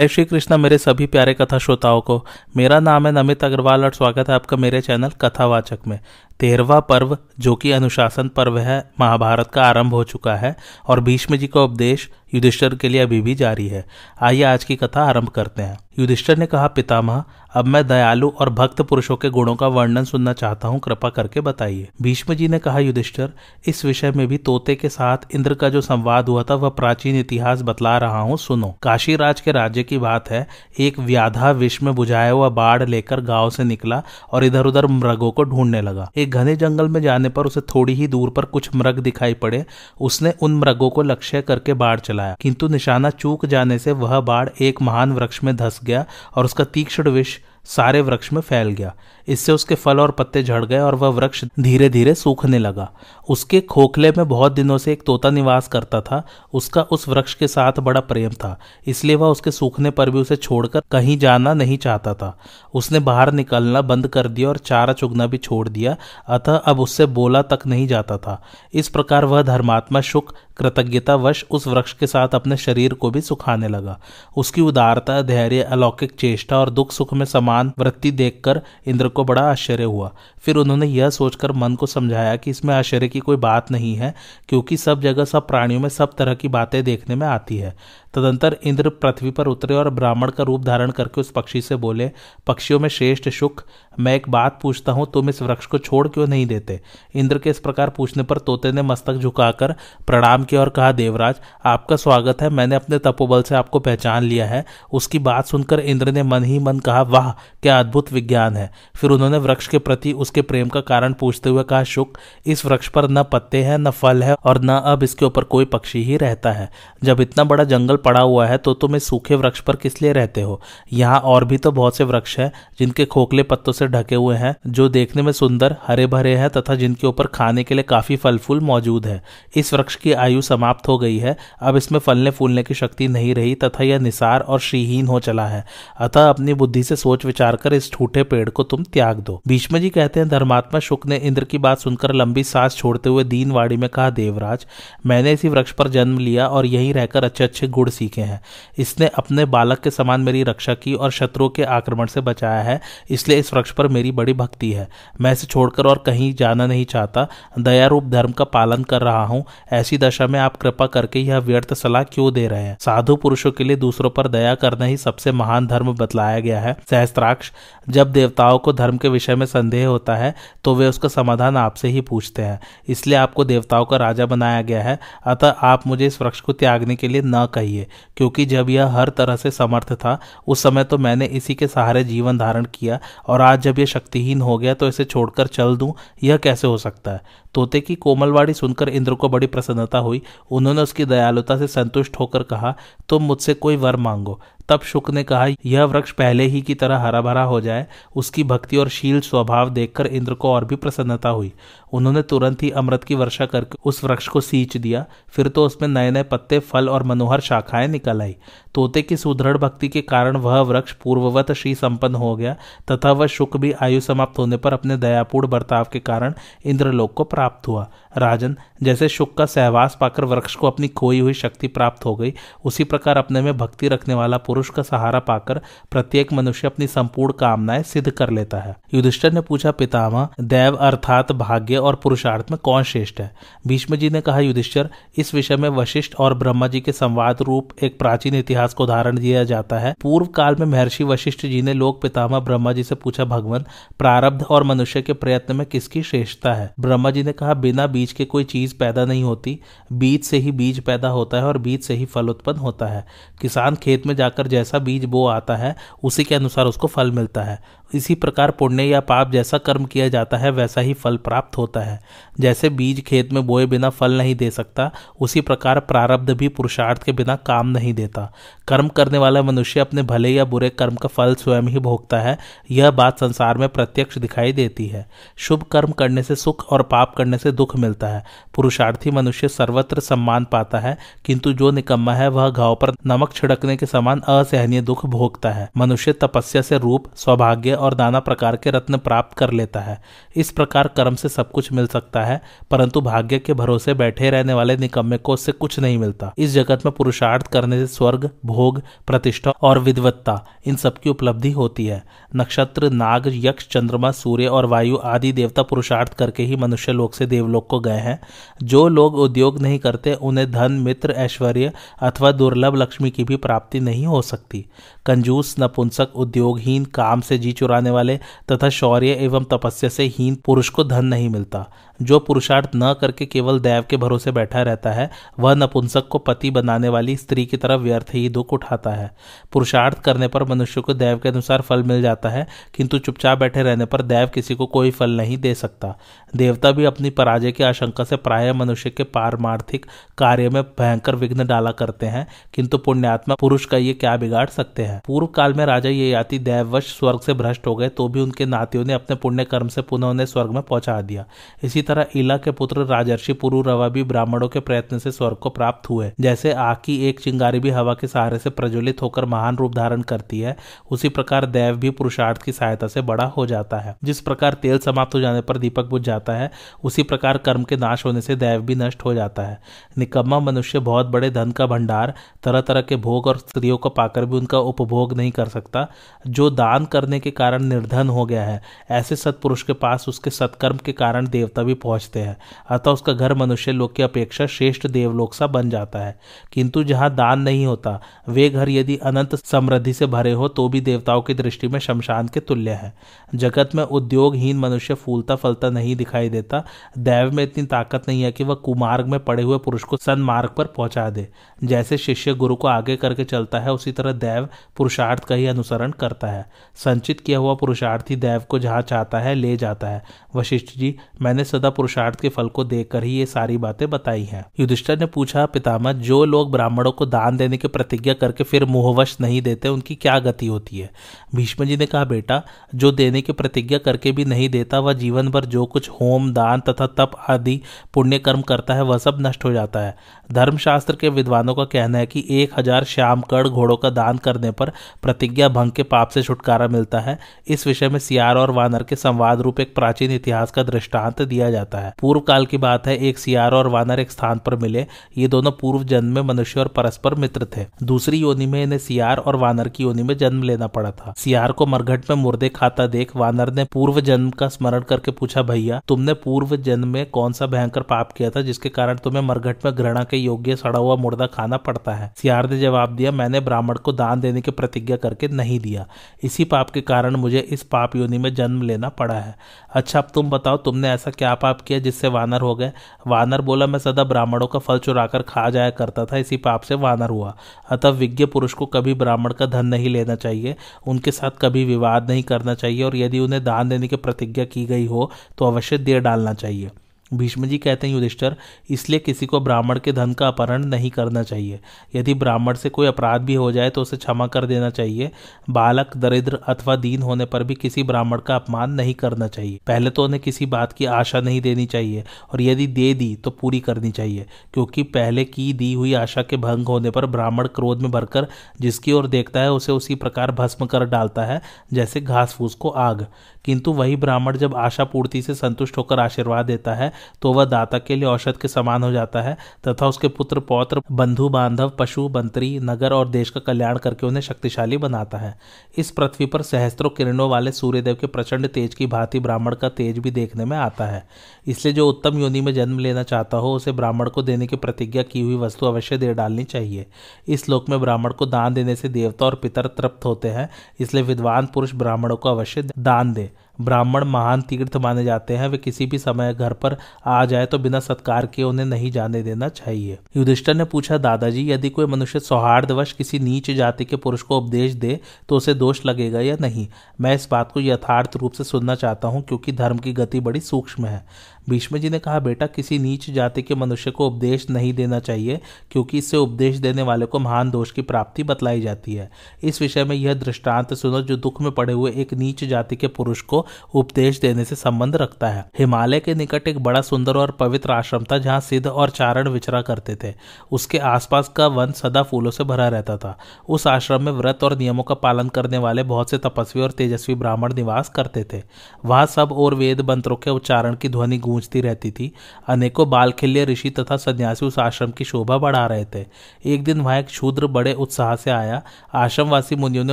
जय श्री कृष्ण मेरे सभी प्यारे कथा श्रोताओं को, मेरा नाम है नमित अग्रवाल और स्वागत है आपका मेरे चैनल कथावाचक में। तेरहवा पर्व, जो कि अनुशासन पर्व है, महाभारत का आरंभ हो चुका है, और भीष्म जी का उपदेश युधिष्ठर के लिए अभी भी जारी है। आइए आज की कथा आरंभ करते हैं। युधिष्ठर ने कहा, पितामह, अब मैं दयालु और भक्त पुरुषों के गुणों का वर्णन सुनना चाहता हूँ, कृपा करके बताइए। भीष्म जी ने कहा, युधिष्ठर, इस विषय में भी तोते के साथ इंद्र का जो संवाद हुआ था, वह प्राचीन इतिहास बतला रहा हूँ, सुनो। काशी राज के राज्य की बात है, एक व्याधा विष में बुझाया हुआ बाढ़ लेकर गाँव से निकला और इधर उधर मृगों को ढूँढने लगा। एक घने जंगल में जाने पर उसे थोड़ी ही दूर पर कुछ मृग दिखाई पड़े। उसने उन मृगों को लक्ष्य करके बाढ़ चलाया। किंतु निशाना चूक जाने से वह बाढ़ एक महान वृक्ष में धस गया और उसका तीक्ष्ण विष सारे वृक्ष में फैल गया। इससे उसके फल और पत्ते झड़ गए और वह वृक्ष धीरे धीरे सूखने लगा। उसके खोखले में बहुत दिनों से एक तोता निवास करता था। उसका उस वृक्ष के साथ बड़ा प्रेम था। इसलिए वह उसके सूखने पर भी उसे छोड़कर कहीं जाना नहीं चाहता था। उसने बाहर निकलना बंद कर दिया और चारा चुगना भी छोड़ दिया। अतः अब उससे बोला तक नहीं जाता था। इस प्रकार वह धर्मात्मा शुक कृतज्ञतावश उस वृक्ष के साथ अपने शरीर को भी सुखाने लगा। उसकी उदारता, धैर्य, अलौकिक चेष्टा और दुख सुख में समान वृत्ति देखकर इंद्र को बड़ा आश्चर्य हुआ। फिर उन्होंने यह सोचकर मन को समझाया कि इसमें आश्चर्य की कोई बात नहीं है, क्योंकि सब जगह सब प्राणियों में सब तरह की बातें देखने में आती है। तदंतर इंद्र पृथ्वी पर उतरे और ब्राह्मण का रूप धारण करके उस पक्षी से बोले, पक्षियों में श्रेष्ठ सुख मैं एक बात पूछता हूँ, तुम इस वृक्ष को छोड़ क्यों नहीं देते? इंद्र के इस प्रकार पूछने पर तोते ने मस्तक झुकाकर प्रणाम किया और कहा, देवराज, आपका स्वागत है, मैंने अपने तपोबल से आपको पहचान लिया है। उसकी बात सुनकर इंद्र ने मन ही मन कहा, वाह, क्या अद्भुत विज्ञान है। फिर उन्होंने वृक्ष के प्रति उसके प्रेम का कारण पूछते हुए कहा, शुक, इस वृक्ष पर न पत्ते हैं, न फल है और न अब इसके ऊपर कोई पक्षी ही रहता है। जब इतना बड़ा जंगल पड़ा हुआ है तो तुम इस सूखे वृक्ष पर किस लिए रहते हो? यहाँ और भी तो बहुत से वृक्ष हैं, जिनके खोखले पत्तों से ढके हुए हैं, जो देखने में सुंदर हरे भरे हैं, तथा जिनके ऊपर खाने के लिए काफ़ी फल फूल मौजूद है। इस वृक्ष की आयु समाप्त हो गई है, अब इसमें फलने फूलने की शक्ति नहीं रही, तथा यह निसार और श्रीहीन हो चला है। अतः अपनी बुद्धि से सोच विचार कर इस ठूठे पेड़ को तुम त्याग दो। भीष्म जी कहते हैं, धर्मात्मा शुक ने इंद्र की बात सुनकर लंबी सांस छोड़ते हुए दीनवाड़ी में कहा, देवराज, मैंने इसी वृक्ष पर जन्म लिया और यहीं रहकर अच्छे अच्छे गुड़ सीखे हैं। इसने अपने बालक के समान मेरी रक्षा की और शत्रुओं के आक्रमण से बचाया है, इसलिए इस वृक्ष पर मेरी बड़ी भक्ति है। मैं इसे छोड़कर और कहीं जाना नहीं चाहता। दया रूप धर्म का पालन कर रहा हूँ। ऐसी दशा में आप कृपा करके यह व्यर्थ सलाह क्यों दे रहे हैं? साधु पुरुषों के लिए दूसरों पर दया करना ही सबसे महान धर्म बतलाया गया है। सहस्त्राक्ष, जब देवताओं को धर्म के विषय में संदेह होता है तो वे उसका समाधान आपसे ही पूछते हैं। इसलिए आपको देवताओं का राजा बनाया गया है। अतः आप मुझे इस वृक्ष को त्यागने के लिए न कहिए। क्योंकि जब यह हर तरह से समर्थ था, उस समय तो मैंने इसी के सहारे जीवन धारण किया, और आज जब यह शक्तिहीन हो गया तो इसे छोड़कर चल दूँ, यह कैसे हो सकता है? तोते की कोमलवाड़ी सुनकर इंद्र को बड़ी प्रसन्नता हुई। उन्होंने उसकी दयालुता से संतुष्ट होकर कहा, तुम मुझसे कोई वर मांगो तब शुक ने कहा, यह वृक्ष पहले ही की तरह हरा भरा हो जाए। उसकी भक्ति और शील स्वभाव देखकर इंद्र को और भी प्रसन्नता हुई। उन्होंने तुरंत ही अमृत की वर्षा करके उस वृक्ष को सींच दिया। फिर तो उसमें नए नए पत्ते, फल और मनोहर शाखाएँ निकल आई। तोते की सुदृढ़ भक्ति के कारण वह वृक्ष पूर्ववत श्री संपन्न हो गया। तथा वह शुक भी आयु समाप्त होने पर अपने दयापूर्ण बर्ताव के कारण इंद्रलोक को प्राप्त हुआ। राजन, जैसे शुक का सहवास पाकर वृक्ष को अपनी खोई हुई शक्ति प्राप्त हो गई, उसी प्रकार अपने में भक्ति रखने वाला पुरुष का सहारा पाकर प्रत्येक मनुष्य अपनी संपूर्ण कामनाएँ सिद्ध कर लेता है। युधिष्ठर ने पूछा, पितामह, देव अर्थात भाग्य और पुरुषार्थ में कौन श्रेष्ठ है? भीष्म जी ने कहा, युधिष्ठर, इस विषय में वशिष्ठ और ब्रह्मा जी के संवाद रूप एक प्राचीन इतिहास को उदाहरण दिया जाता है। पूर्व काल में महर्षि वशिष्ठ जी ने लोक पितामह ब्रह्मा जी से पूछा, भगवान, प्रारब्ध और मनुष्य के प्रयत्न में किसकी श्रेष्ठता है? ब्रह्मा जी ने कहा, बिना बीज के कोई चीज़ पैदा नहीं होती। बीज से ही बीज पैदा होता है और बीज से ही फल उत्पन्न होता है। किसान खेत में जाकर जैसा बीज बो आता है, उसी के अनुसार उसको फल मिलता है। इसी प्रकार पुण्य या पाप जैसा कर्म किया जाता है, वैसा ही फल प्राप्त होता है। जैसे बीज खेत में बोए बिना फल नहीं दे सकता, उसी प्रकार प्रारब्ध भी पुरुषार्थ के बिना काम नहीं देता। कर्म करने वाला मनुष्य अपने भले या बुरे कर्म का फल स्वयं ही भोगता है, यह बात संसार में प्रत्यक्ष दिखाई देती है। शुभ कर्म करने से सुख और पाप करने से दुख मिलता है। पुरुषार्थी मनुष्य सर्वत्र सम्मान पाता है, किंतु जो निकम्मा है, वह घाव पर नमक छिड़कने के समान असहनीय दुख भोगता है। मनुष्य तपस्या से रूप, सौभाग्य और नाना प्रकार के रत्न प्राप्त कर लेता है। इस प्रकार कर्म से सब कुछ मिल सकता है, परंतु भाग्य के भरोसे बैठे रहने वाले निकम्मे को उससे कुछ नहीं मिलता। इस जगत में पुरुषार्थ करने से स्वर्ग, भोग, प्रतिष्ठा और विद्वत्ता, इन सबकी उपलब्धि होती है। नक्षत्र, नाग, यक्ष, चंद्रमा, सूर्य और वायु आदि देवता पुरुषार्थ करके ही मनुष्य लोक से देवलोक को गए हैं। जो लोग उद्योग नहीं करते, उन्हें धन, मित्र, ऐश्वर्य अथवा दुर्लभ लक्ष्मी की भी प्राप्ति नहीं हो सकती। कंजूस, नपुंसक, उद्योगहीन, काम से जी चुराने वाले तथा शौर्य एवं तपस्या से हीन पुरुष को धन नहीं मिलता। जो पुरुषार्थ न करके केवल दैव के भरोसे बैठा रहता है, वह नपुंसक को पति बनाने वाली स्त्री की तरफ़ व्यर्थ ही दुख उठाता है। पुरुषार्थ करने पर मनुष्य को दैव के अनुसार फल मिल जाता है, किंतु चुपचाप बैठे रहने पर दैव किसी को कोई फल नहीं दे सकता। देवता भी अपनी पराजय की आशंका से प्राय मनुष्य के पारमार्थिक कार्य में भयंकर विघ्न डाला करते हैं, किंतु पुण्यात्मा पुरुष का ये क्या बिगाड़ सकते हैं? पूर्व काल में राजा ये याति दैववश स्वर्ग से भ्रष्ट हो गए तो भी उनके नातियों ने अपने पुण्य कर्म से पुनः उन्हें स्वर्ग में पहुँचा दिया। इसी तरह इला के पुत्र राजर्षि पुरुरवा भी ब्राह्मणों के प्रयत्न से स्वर्ग को प्राप्त हुए। जैसे आग की एक चिंगारी भी हवा के सहारे से प्रज्वलित होकर महान रूप धारण करती है, उसी प्रकार देव भी पुरुषार्थ की सहायता से बड़ा हो जाता है। जिस प्रकार तेल समाप्त हो जाने पर दीपक बुझ जाता है, उसी प्रकार कर्म के नाश होने से दैव भी नष्ट हो जाता है। निकम्मा मनुष्य बहुत बड़े धन का भंडार तरह तरह के भोग और स्त्रियों को पाकर भी उनका उपभोग नहीं कर सकता, जो दान करने के कारण निर्धन हो गया है। ऐसे सत्पुरुष के पास उसके सत्कर्म के कारण देवता भी पहुँचते हैं। अतः उसका घर मनुष्य लोक की अपेक्षा श्रेष्ठ देवलोक सा बन जाता है। किंतु जहाँ दान नहीं होता, वे घर यदि अनंत समृद्धि से भरे हो तो भी देवताओं की दृष्टि में शमशान के तुल्य है। जगत में उद्योगहीन मनुष्य फूलता फलता नहीं दिखाई देता। दैव में इतनी ताकत नहीं है कि वह कुमार्ग में पड़े हुए पुरुष को सन्मार्ग पर पहुँचा दे। जैसे शिष्य गुरु को आगे करके चलता है, उसी तरह दैव पुरुषार्थ का ही अनुसरण करता है। संचित किया हुआ पुरुषार्थी दैव को जहाँ चाहता है, ले जाता है। वशिष्ठ जी, मैंने सदा पुरुषार्थ के फल को देखकर ही ये सारी बातें बताई हैं। युधिष्ठर ने पूछा, पितामह, जो लोग ब्राह्मणों को दान देने की प्रतिज्ञा करके फिर मोहवश नहीं देते, उनकी क्या गति होती है? भीष्म जी ने कहा, बेटा, जो देने की प्रतिज्ञा करके भी नहीं देता, वह जीवन भर जो कुछ होम, दान तथा तप आदि पुण्य कर्म करता है, वह सब नष्ट हो जाता है। धर्मशास्त्र के विद्वानों का कहना है कि एक हज़ार श्याम कड़ घोड़ों का दान करने पर प्रतिज्ञा भंग के पाप से छुटकारा मिलता है। इस विषय में सियार और वानर के संवाद रूप एक प्राचीन इतिहास का दृष्टांत दिया जाता है। पूर्व काल की बात है, एक सियार और वानर एक स्थान पर मिले। ये दोनों पूर्व जन्म में मनुष्य और परस्पर मित्र थे। दूसरी योनि में इन्हें सियार और वानर की योनि में जन्म लेना पड़ा था। सियार को मरघट में मुर्दे खाता देख वानर ने पूर्व जन्म का स्मरण करके पूछा, भैया, तुमने पूर्व जन्म में कौन सा भयंकर पाप किया था, जिसके कारण तुम्हें मरघट में घृणा के योग्य सड़ा हुआ मुर्दा खाना पड़ता है? सियार ने जवाब दिया, मैंने ब्राह्मण को दान देने की प्रतिज्ञा करके नहीं दिया। इसी पाप के कारण मुझे इस पाप योनि में जन्म लेना पड़ा है। अच्छा अब तुम बताओ, तुमने ऐसा क्या पाप किया जिससे वानर हो गए। वानर बोला, मैं सदा ब्राह्मणों का फल चुराकर खा जाया करता था, इसी पाप से वानर हुआ। अतः विज्ञ पुरुष को कभी ब्राह्मण का धन नहीं लेना चाहिए। उनके साथ कभी विवाद नहीं करना चाहिए और यदि उन्हें दान देने की प्रतिज्ञा की गई हो तो अवश्य दे डालना चाहिए। भीष्म जी कहते हैं, युधिष्ठर, इसलिए किसी को ब्राह्मण के धन का अपहरण नहीं करना चाहिए। यदि ब्राह्मण से कोई अपराध भी हो जाए तो उसे क्षमा कर देना चाहिए। बालक, दरिद्र अथवा दीन होने पर भी किसी ब्राह्मण का अपमान नहीं करना चाहिए। पहले तो उन्हें किसी बात की आशा नहीं देनी चाहिए, और यदि दे दी तो पूरी करनी चाहिए। क्योंकि पहले की दी हुई आशा के भंग होने पर ब्राह्मण क्रोध में भरकर, जिसकी ओर देखता है, उसे उसी प्रकार भस्म कर डालता है, जैसे घास फूस को आग। किंतु वही ब्राह्मण जब आशा पूर्ति से संतुष्ट होकर आशीर्वाद देता है तो वह दाता के लिए औषध के समान हो जाता है, तथा उसके पुत्र, पौत्र, बंधु बांधव, पशु, बंतरी, नगर और देश का कल्याण करके उन्हें शक्तिशाली बनाता है। इस पृथ्वी पर सहस्त्रों किरणों वाले सूर्यदेव के प्रचंड तेज की भांति ब्राह्मण का तेज भी देखने में आता है। इसलिए जो उत्तम योनि में जन्म लेना चाहता हो, उसे ब्राह्मण को देने की प्रतिज्ञा की हुई वस्तु अवश्य दे डालनी चाहिए। इस लोक में ब्राह्मण को दान देने से देवता और पितर तृप्त होते हैं, इसलिए विद्वान पुरुष ब्राह्मणों को अवश्य दान दे। ब्राह्मण महान तीर्थ माने जाते हैं, वे किसी भी समय घर पर आ जाए तो बिना सत्कार के उन्हें नहीं जाने देना चाहिए। युधिष्ठर ने पूछा, दादाजी, यदि कोई मनुष्य सौहार्दवश किसी नीच जाति के पुरुष को उपदेश दे तो उसे दोष लगेगा या नहीं? मैं इस बात को यथार्थ रूप से सुनना चाहता हूँ, क्योंकि धर्म की गति बड़ी सूक्ष्म है। भीष्म जी ने कहा, बेटा, किसी नीच जाति के मनुष्य को उपदेश नहीं देना चाहिए, क्योंकि इससे उपदेश देने वाले को महान दोष की प्राप्ति बतलाई जाती है। इस विषय में यह दृष्टांत सुनो जो दुख में पड़े हुए एक नीच जाति के पुरुष को उपदेश देने से संबंध रखता है। हिमालय के निकट एक बड़ा सुंदर और पवित्र आश्रम था, जहाँ सिद्ध और चारण विचरा करते थे। उसके आसपास का वन सदा फूलों से भरा रहता था। उस आश्रम में व्रत और नियमों का पालन करने वाले बहुत से तपस्वी और तेजस्वी ब्राह्मण निवास करते थे। वहाँ सब और वेद मंत्रों के उच्चारण की ध्वनि गूंजती रहती थी। अनेकों बाल खिल्य ऋषि तथा सन्यासी उस आश्रम की शोभा बढ़ा रहे थे। एक दिन वहाँ एक शूद्र बड़े उत्साह से आया। आश्रमवासी मुनियों ने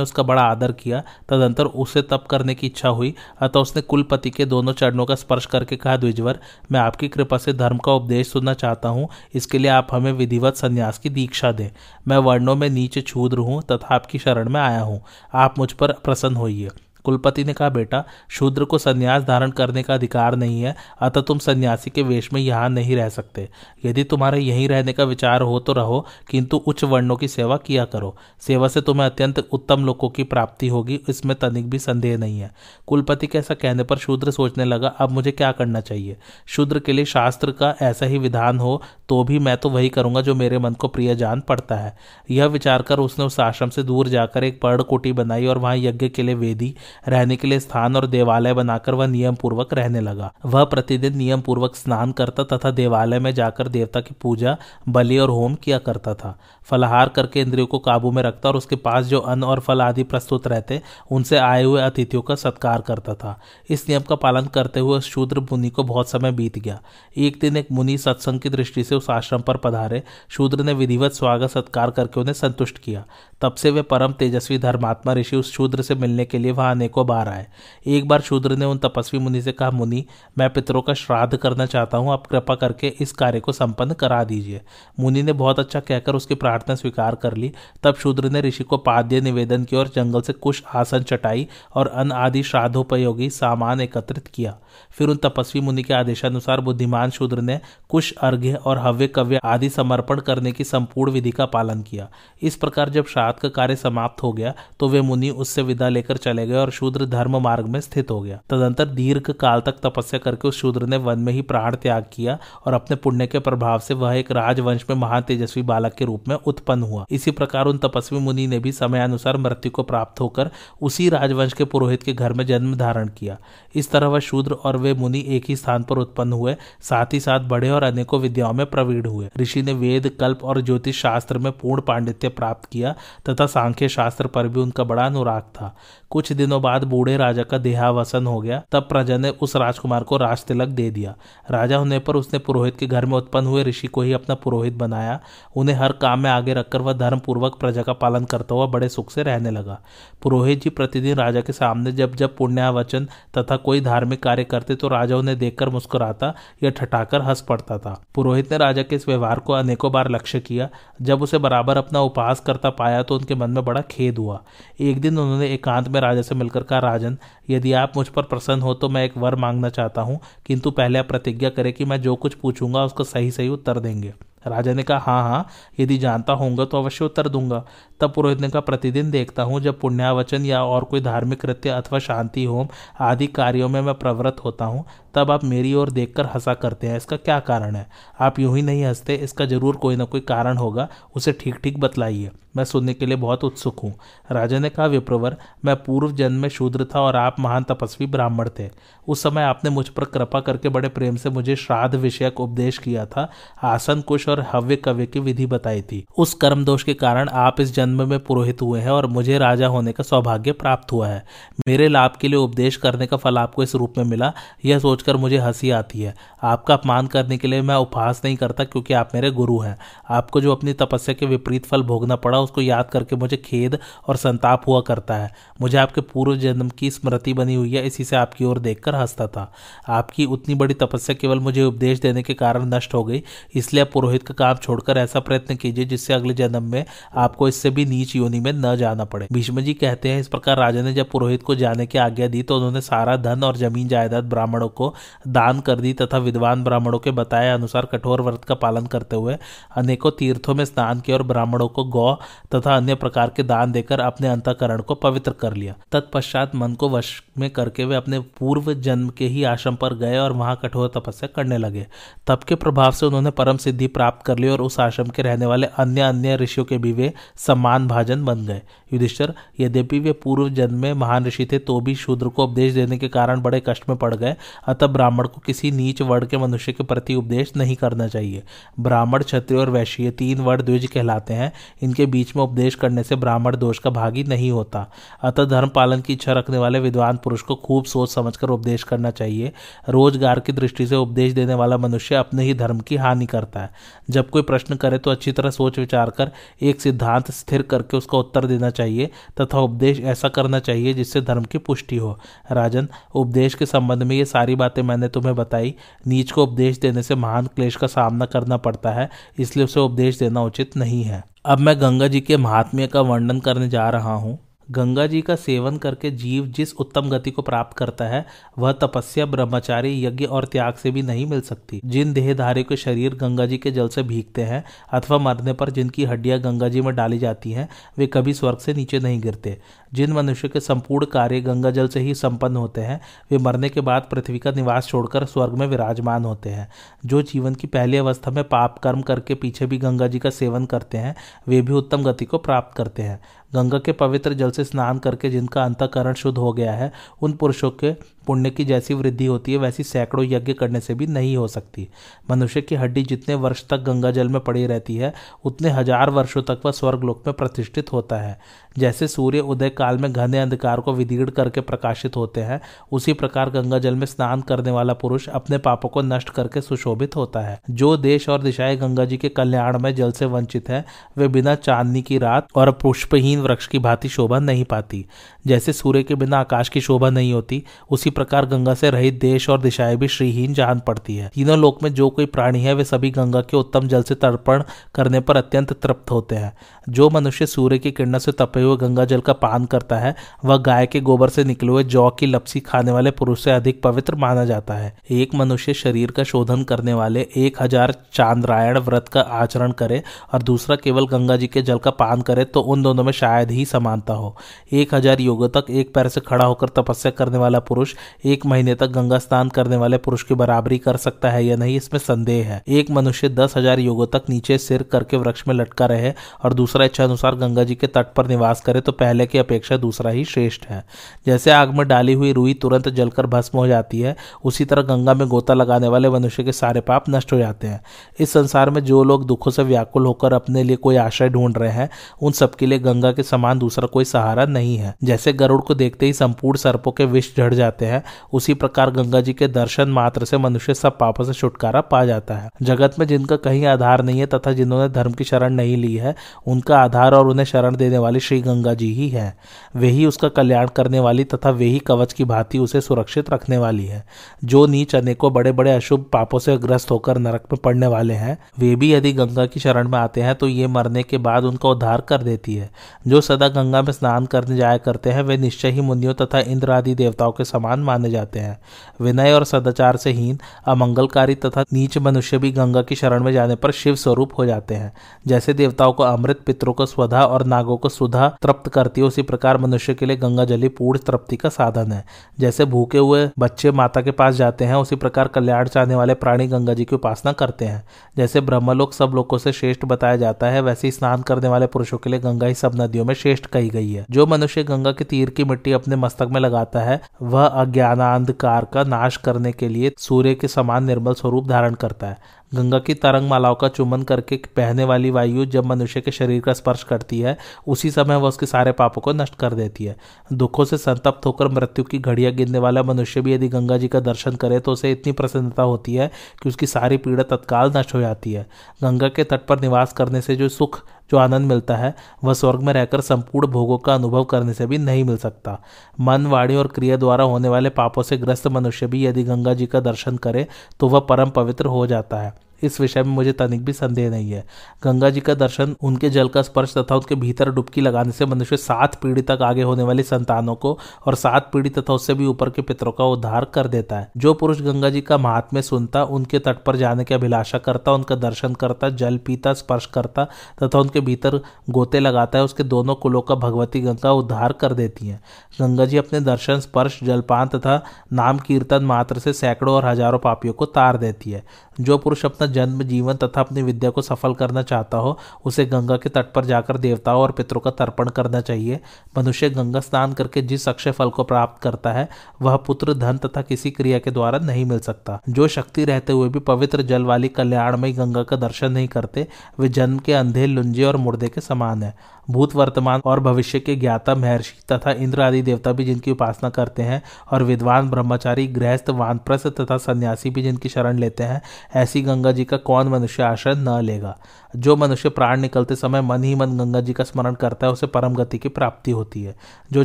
उसका बड़ा आदर किया। तदंतर उसे तप करने की इच्छा हुई, अतः उसने कुलपति के दोनों चरणों का स्पर्श करके कहा, द्विजवर, मैं आपकी कृपा से धर्म का उपदेश सुनना चाहता हूँ। इसके लिए आप हमें विधिवत संन्यास की दीक्षा दें। मैं वर्णों में नीचे छूद्र हूँ तथा आपकी शरण में आया हूँ। आप मुझ पर प्रसन्न होइए। कुलपति ने कहा, बेटा, शूद्र को संन्यास धारण करने का अधिकार नहीं है, अतः तुम सन्यासी के वेश में यहाँ नहीं रह सकते। यदि तुम्हारे यहीं रहने का विचार हो तो रहो, किंतु उच्च वर्णों की सेवा किया करो। सेवा से तुम्हें अत्यंत उत्तम लोगों की प्राप्ति होगी, इसमें तनिक भी संदेह नहीं है। कुलपति के ऐसा कहने पर शूद्र सोचने लगा, अब मुझे क्या करना चाहिए? शूद्र के लिए शास्त्र का ऐसा ही विधान हो तो भी मैं तो वही करूँगा जो मेरे मन को प्रिय जान पड़ता है। यह विचार कर उसने उस आश्रम से दूर जाकर एक पर्ण कोटी बनाई और वहाँ यज्ञ के लिए वेदी रहने के लिए स्थान और देवालय बनाकर वह नियम पूर्वक रहने लगा। वह प्रतिदिन नियम पूर्वक स्नान करता तथा देवालय में जाकर देवता की पूजा, बलि और होम किया करता था। फलाहार करके इंद्रियों को काबू में रखता और उसके पास जो अन्न और फल आदि प्रस्तुत रहते, उनसे आए हुए अतिथियों का सत्कार करता था। इस नियम का पालन करते हुए शूद्र मुनि को बहुत समय बीत गया। एक दिन एक मुनि सत्संग की दृष्टि से उस आश्रम पर पधारे। शूद्र ने विधिवत स्वागत सत्कार करके उन्हें संतुष्ट किया। तब से वे परम तेजस्वी धर्मात्मा ऋषि उस शूद्र से मिलने के लिए वहाँ अनेकों बार आए। एक बार शूद्र ने उन तपस्वी मुनि से कहा, मुनि, मैं पितरों का श्राद्ध करना चाहता हूँ, आप कृपा करके इस कार्य को संपन्न करा दीजिए। मुनि ने बहुत अच्छा कहकर उसकी प्रार्थना स्वीकार कर ली। तब शूद्र ने ऋषि को पाद्य निवेदन किया और जंगल से कुछ आसन चटाई और अन्न आदि श्राद्धोपयोगी सामान एकत्रित किया। फिर उन तपस्वी मुनि के आदेशानुसार बुद्धिमान शूद्र ने कुश, अर्घ्य और हव्य कव्य आदि समर्पण करने की संपूर्ण विधि का पालन किया। इस प्रकार जब श्राद्ध का कार्य समाप्त हो गया तो वे मुनि उससे विदा लेकर चले गए और शूद्र धर्म मार्ग में स्थित हो गया। तदंतर दीर्घ काल तक तपस्या करके उस शूद्र ने वन में ही प्राण त्याग किया और अपने पुण्य के प्रभाव से वह एक राजवंश में महान तेजस्वी बालक के रूप में उत्पन्न हुआ। इसी प्रकार उन तपस्वी मुनि ने भी समयानुसार मृत्यु को प्राप्त होकर उसी राजवंश के पुरोहित के घर में जन्म धारण किया। इस तरह वह शूद्र और वे मुनि एक ही स्थान पर उत्पन्न हुए, साथ ही साथ बड़े और अनेकों विद्याओं में प्रवीण हुए। ऋषि ने वेद, कल्प और ज्योतिष शास्त्र में पूर्ण पांडित्य प्राप्त किया तथा सांख्य शास्त्र पर भी उनका बड़ा अनुराग था। कुछ दिनों बाद बूढ़े राजा का देहावसन हो गया, तब प्रजा ने उस राजकुमार को राज तिलक दे दिया। राजा होने पर उसने पुरोहित के घर में उत्पन्न हुए ऋषि को ही अपना पुरोहित बनाया। उन्हें हर काम में आगे रखकर वह धर्म पूर्वक प्रजा का पालन करता हुआ बड़े सुख से रहने लगा। पुरोहित जी प्रतिदिन राजा के सामने जब जब पुण्यावचन तथा कोई धार्मिक कार्य करते तो राजा उन्हें देखकर मुस्कुराता या ठटाकर हंस पड़ता था। पुरोहित ने राजा के इस व्यवहार को अनेकों बार लक्ष्य किया। जब उसे बराबर अपना उपहास करता पाया तो उनके मन में बड़ा खेद हुआ। एक दिन उन्होंने एकांत में राजा से मिलकर कहा राजन, यदि आप मुझ पर प्रसन्न हो तो मैं एक वर मांगना चाहता हूँ, किंतु पहले आप प्रतिज्ञा करें कि मैं जो कुछ पूछूँगा उसको सही सही उत्तर देंगे। राजा ने कहा हाँ हाँ यदि जानता होऊँगा तो अवश्य उत्तर दूँगा। तब पुरोहित ने कहा, प्रतिदिन देखता हूँ, जब पुण्यावचन या और कोई धार्मिक कृत्य अथवा शांति होम आदि कार्यों में मैं प्रवृत्त होता हूँ, तब आप मेरी ओर देखकर हंसा करते हैं। इसका क्या कारण है? आप यूँ ही नहीं हँसते, इसका ज़रूर कोई ना कोई कारण होगा। उसे ठीक ठीक बतलाइए। मैं सुनने के लिए बहुत उत्सुक हूँ। राजा ने कहा, विप्रवर, मैं पूर्व जन्म में शूद्र था और आप महान तपस्वी ब्राह्मण थे। उस समय आपने मुझ पर कृपा करके बड़े प्रेम से मुझे श्राद्ध विषयक उपदेश किया था, आसन कुश और हव्य कव्य की विधि बताई थी। उस कर्म दोष के कारण आप इस जन्म में पुरोहित हुए हैं और मुझे राजा होने का सौभाग्य प्राप्त हुआ है। मेरे लाभ के लिए उपदेश करने का फल आपको इस रूप में मिला। यह सोचकर मुझे हँसी आती है। आपका अपमान करने के लिए मैं उपहास नहीं करता क्योंकि आप मेरे गुरु हैं। आपको जो अपनी तपस्या के विपरीत फल भोगना पड़ा उसको याद करके मुझे खेद और संताप हुआ करता है। मुझे आपके पूर्व जन्म की स्मृति बनी हुई है, इसी से आपकी ओर देखकर हंसता था। आपकी उतनी बड़ी तपस्या केवल मुझे उपदेश देने के कारण नष्ट हो गई, इसलिए पुरोहित का काम छोड़कर ऐसा प्रयत्न कीजिए जिससे अगले जन्म में आपको इससे भी नीच योनि में न जाना पड़े। भीष्म जी कहते हैं, इस प्रकार राजा ने जब पुरोहित को जाने की आज्ञा दी तो उन्होंने सारा धन और ज़मीन जायदाद ब्राह्मणों को दान कर दी तथा विद्वान ब्राह्मणों के बताए अनुसार कठोर व्रत का पालन करते हुए अनेकों तीर्थों में स्नान किया और ब्राह्मणों को गौ तथा अन्य प्रकार के दान देकर अपने अंतकरण को पवित्र कर लिया। तत्पश्चात मन को वश में करके वे अपने पूर्व जन्म के ही आश्रम पर गए और वहाँ कठोर तपस्या करने लगे। तब के प्रभाव से उन्होंने परम सिद्धि प्राप्त कर ली और उस आश्रम के रहने वाले अन्य अन्य ऋषियों के भी वे सम्मान भाजन बन गए। युधिष्ठर, यद्यपि वे पूर्व जन्म में महान ऋषि थे तो भी शूद्र को उपदेश देने के कारण बड़े कष्ट में पड़ गए। अतः ब्राह्मण को किसी नीच वर्ण के मनुष्य के प्रति उपदेश नहीं करना चाहिए। ब्राह्मण, क्षत्रिय और वैश्य तीन वर्ण द्विज कहलाते हैं। इनके बीच में उपदेश करने से ब्राह्मण दोष का भागी नहीं होता। अतः धर्म पालन की इच्छा रखने वाले विद्वान पुरुष को खूब सोच समझकर उपदेश करना चाहिए। रोज़गार की दृष्टि से उपदेश देने वाला मनुष्य अपने ही धर्म की हानि करता है। जब कोई प्रश्न करे तो अच्छी तरह सोच विचार कर, एक सिद्धांत स्थिर करके उसका उत्तर देना चाहिए तथा उपदेश ऐसा करना चाहिए जिससे धर्म की पुष्टि हो। राजन, उपदेश के संबंध में ये सारी बातें मैंने तुम्हें बताई। नीच को उपदेश देने से महान क्लेश का सामना करना पड़ता है, इसलिए उसे उपदेश देना उचित नहीं है। अब मैं गंगा जी के महात्म्य का वर्णन करने जा रहा हूँ। गंगा जी का सेवन करके जीव जिस उत्तम गति को प्राप्त करता है, वह तपस्या, ब्रह्मचारी, यज्ञ और त्याग से भी नहीं मिल सकती। जिन देहधारी के शरीर गंगा जी के जल से भीगते हैं अथवा मरने पर जिनकी हड्डियाँ गंगा जी में डाली जाती हैं, वे कभी स्वर्ग से नीचे नहीं गिरते। जिन मनुष्य के संपूर्ण कार्य गंगा जल से ही संपन्न होते हैं, वे मरने के बाद पृथ्वी का निवास छोड़कर स्वर्ग में विराजमान होते हैं। जो जीवन की पहली अवस्था में पाप कर्म करके पीछे भी गंगा जी का सेवन करते हैं, वे भी उत्तम गति को प्राप्त करते हैं। गंगा के पवित्र जल से स्नान करके जिनका अंतकरण शुद्ध हो गया है, उन पुरुषों के पुण्य की जैसी वृद्धि होती है, वैसी सैकड़ों यज्ञ करने से भी नहीं हो सकती। मनुष्य की हड्डी जितने वर्ष तक गंगा जल में पड़ी रहती है, उतने हज़ार वर्षों तक वह स्वर्गलोक में प्रतिष्ठित होता है। जैसे सूर्य उदय काल में घने अंधकार को विदीर्ण करके प्रकाशित होते हैं, उसी प्रकार गंगा जल में स्नान करने वाला पुरुष अपने पापों को नष्ट करके सुशोभित होता है। जो देश और दिशाएँ गंगा जी के कल्याण में जल से वंचित है, वे बिना चांदनी की रात और पुष्पहीन वृक्ष की भांति शोभा नहीं पाती। जैसे सूर्य के बिना आकाश की शोभा नहीं होती, उसी प्रकार गंगा से रहित देश और दिशाएँ भी श्रीहीन जान पड़ती है। तीनों लोक में जो कोई प्राणी है, वे सभी गंगा के उत्तम जल से तर्पण करने पर अत्यंत तृप्त होते हैं। जो मनुष्य सूर्य की किरणों से तपे हुए गंगा जल का पान करता है, वह गाय के गोबर से निकले हुए जौ की लपसी खाने वाले पुरुष से अधिक पवित्र माना जाता है। एक मनुष्य शरीर का शोधन करने वाले एक हज़ार चांद्रायण व्रत का आचरण करे और दूसरा केवल गंगा जी के जल का पान करे तो उन दोनों में शायद ही समानता हो। एक हज़ार योगों तक एक पैर से खड़ा होकर तपस्या करने वाला पुरुष एक महीने तक गंगा स्नान करने वाले पुरुष की बराबरी कर सकता है या नहीं, इसमें संदेह है। एक मनुष्य दस हज़ार योगों तक नीचे सिर करके वृक्ष में लटका रहे और दूसरा इच्छा अनुसार गंगा जी के तट पर निवास करे तो पहले की अपेक्षा दूसरा ही श्रेष्ठ है। जैसे आग में डाली हुई रुई तुरंत जलकर भस्म हो जाती है, उसी तरह गंगा में गोता लगाने वाले मनुष्य के सारे पाप नष्ट हो जाते हैं। इस संसार में जो लोग दुखों से व्याकुल होकर अपने लिए कोई आश्रय ढूंढ रहे हैं, उन सबके लिए गंगा के समान दूसरा कोई सहारा नहीं है। जैसे गरुड़ को देखते ही संपूर्ण सर्पों के विष झड़ जाते हैं उसी प्रकार गंगा जी के दर्शन मात्र से मनुष्य सब पापों से छुटकारा पा जाता है। जगत में जिनका कहीं आधार नहीं है तथा जिन्होंने धर्म की शरण नहीं ली है, उनका आधार और उन्हें शरण देने वाली श्री गंगा जी ही है। वे ही उसका कल्याण करने वाली तथा वे ही कवच की भांति उसे सुरक्षित रखने वाली है। जो नीच अनेकों बड़े बड़े अशुभ पापों से ग्रस्त होकर नरक में पड़ने वाले हैं, वे भी यदि गंगा की शरण में आते हैं तो ये मरने के बाद उनका उद्धार कर देती है। जो सदा गंगा में स्नान करने जाया करते हैं, वे निश्चय ही मुनियों तथा इंद्र आदि देवताओं के समान माने जाते हैं। विनय और सदाचार से हीन, अमंगलकारी तथा नीच मनुष्य भी गंगा की शरण में जाने पर शिव स्वरूप हो जाते हैं। जैसे देवताओं को अमृत, पितरों को स्वधा और नागों को सुधा तृप्त करती है, उसी प्रकार मनुष्य के लिए गंगा जली पूर्ण तृप्ति का साधन है। जैसे भूखे हुए बच्चे माता के पास जाते हैं, उसी प्रकार कल्याण चाहने वाले प्राणी गंगा जी की उपासना करते हैं। जैसे ब्रह्मलोक सब लोगों से श्रेष्ठ बताया जाता है, वैसे स्नान करने वाले पुरुषों के लिए गंगा ही सब नदियों में श्रेष्ठ कही गई है। जो मनुष्य गंगा के तीर की मिट्टी अपने मस्तक में लगाता है, वह अज्ञानांधकार का नाश करने के लिए सूर्य के समान निर्मल स्वरूप धारण करता है। गंगा की तरंग मालाओं का चुमन करके बहने वाली वायु जब मनुष्य के शरीर का स्पर्श करती है, उसी समय वह उसके सारे पापों को नष्ट कर देती है। दुखों से संतप्त होकर मृत्यु की घड़ियाँ गिनने वाला मनुष्य भी यदि गंगा जी का दर्शन करे तो उसे इतनी प्रसन्नता होती है कि उसकी सारी पीड़ा तत्काल नष्ट हो जाती है। गंगा के तट पर निवास करने से जो सुख जो आनंद मिलता है, वह स्वर्ग में रहकर संपूर्ण भोगों का अनुभव करने से भी नहीं मिल सकता। मन, वाणी और क्रिया द्वारा होने वाले पापों से ग्रस्त मनुष्य भी यदि गंगा जी का दर्शन करे तो वह परम पवित्र हो जाता है। इस विषय में मुझे तनिक भी संदेह नहीं है। गंगा जी का दर्शन, उनके जल का स्पर्श तथा उनके भीतर डुबकी लगाने से मनुष्य सात पीढ़ी तक आगे होने वाली संतानों को और सात पीढ़ी तथा उससे भी ऊपर के पितरों का उद्धार कर देता है। जो पुरुष गंगा जी का महात्म्य सुनता, उनके तट पर जाने की अभिलाषा करता, उनका दर्शन करता, जल पीता, स्पर्श करता तथा उनके भीतर गोते लगाता है, उसके दोनों कुलों का भगवती गंगा उद्धार कर देती है। गंगा जी अपने दर्शन, स्पर्श, जलपान तथा नाम कीर्तन मात्र से सैकड़ों और हज़ारों पापियों को तार देती है। जो पुरुष अपना जन्म, जीवन तथा अपनी विद्या को सफल करना चाहता हो, उसे गंगा के तट पर जाकर देवताओं और पितरों का तर्पण करना चाहिए। मनुष्य गंगा स्नान करके जिस अक्षय फल को प्राप्त करता है, वह पुत्र, धन तथा किसी क्रिया के द्वारा नहीं मिल सकता। जो शक्ति रहते हुए भी पवित्र जल वाली कल्याणमयी गंगा का दर्शन नहीं करते, वे जन्म के अंधे, लुंजे और मुर्दे के समान है। भूत वर्तमान और भविष्य के ज्ञाता महर्षि तथा इंद्र आदि देवता भी जिनकी उपासना करते हैं और विद्वान, ब्रह्मचारी, गृहस्थ, वानप्रस्थ तथा सन्यासी भी जिनकी शरण लेते हैं, ऐसी गंगा जी का कौन मनुष्य आश्रय न लेगा? जो मनुष्य प्राण निकलते समय मन ही मन गंगा जी का स्मरण करता है, उसे परम गति की प्राप्ति होती है। जो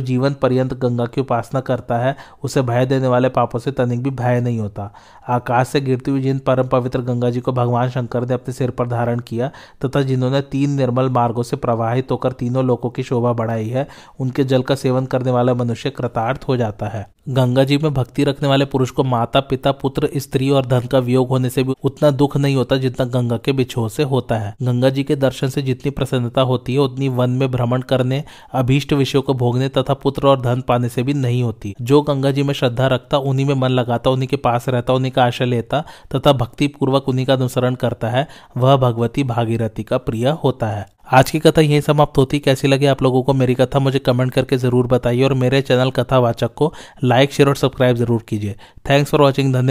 जीवन पर्यंत गंगा की उपासना करता है, उसे भय देने वाले पापों से तनिक भी भय नहीं होता। आकाश से गिरती हुई जिन परम पवित्र गंगा जी को भगवान शंकर ने अपने सिर पर धारण किया, तथा जिन्होंने तीन निर्मल मार्गों से प्रवाहित होकर तीनों लोगों की शोभा बढ़ाई है, उनके जल का सेवन करने वाला मनुष्य कृतार्थ हो जाता है। गंगा जी में भक्ति रखने वाले पुरुष को माता, पिता, पुत्र, स्त्री और धन का वियोग होने से भी उतना दुख नहीं होता जितना गंगा के बिछोह से होता है। गंगा जी के दर्शन से जितनी प्रसन्नता होती है, उतनी वन में भ्रमण करने, अभीष्ट विषयों को भोगने तथा पुत्र और धन पाने से भी नहीं होती। जो गंगा जी में श्रद्धा रखता, उन्हीं में मन लगाता, उन्हीं के पास रहता, उन्हीं का आशय लेता तथा भक्ति पूर्वक उन्हीं का अनुसरण करता है, वह भगवती भागीरथी का प्रिय होता है। आज की कथा यही समाप्त होती। कैसी लगी आप लोगों को मेरी कथा, मुझे कमेंट करके ज़रूर बताइए और मेरे चैनल कथावाचक को लाइक, शेयर और सब्सक्राइब ज़रूर कीजिए। Thanks for watching. धन्यवाद।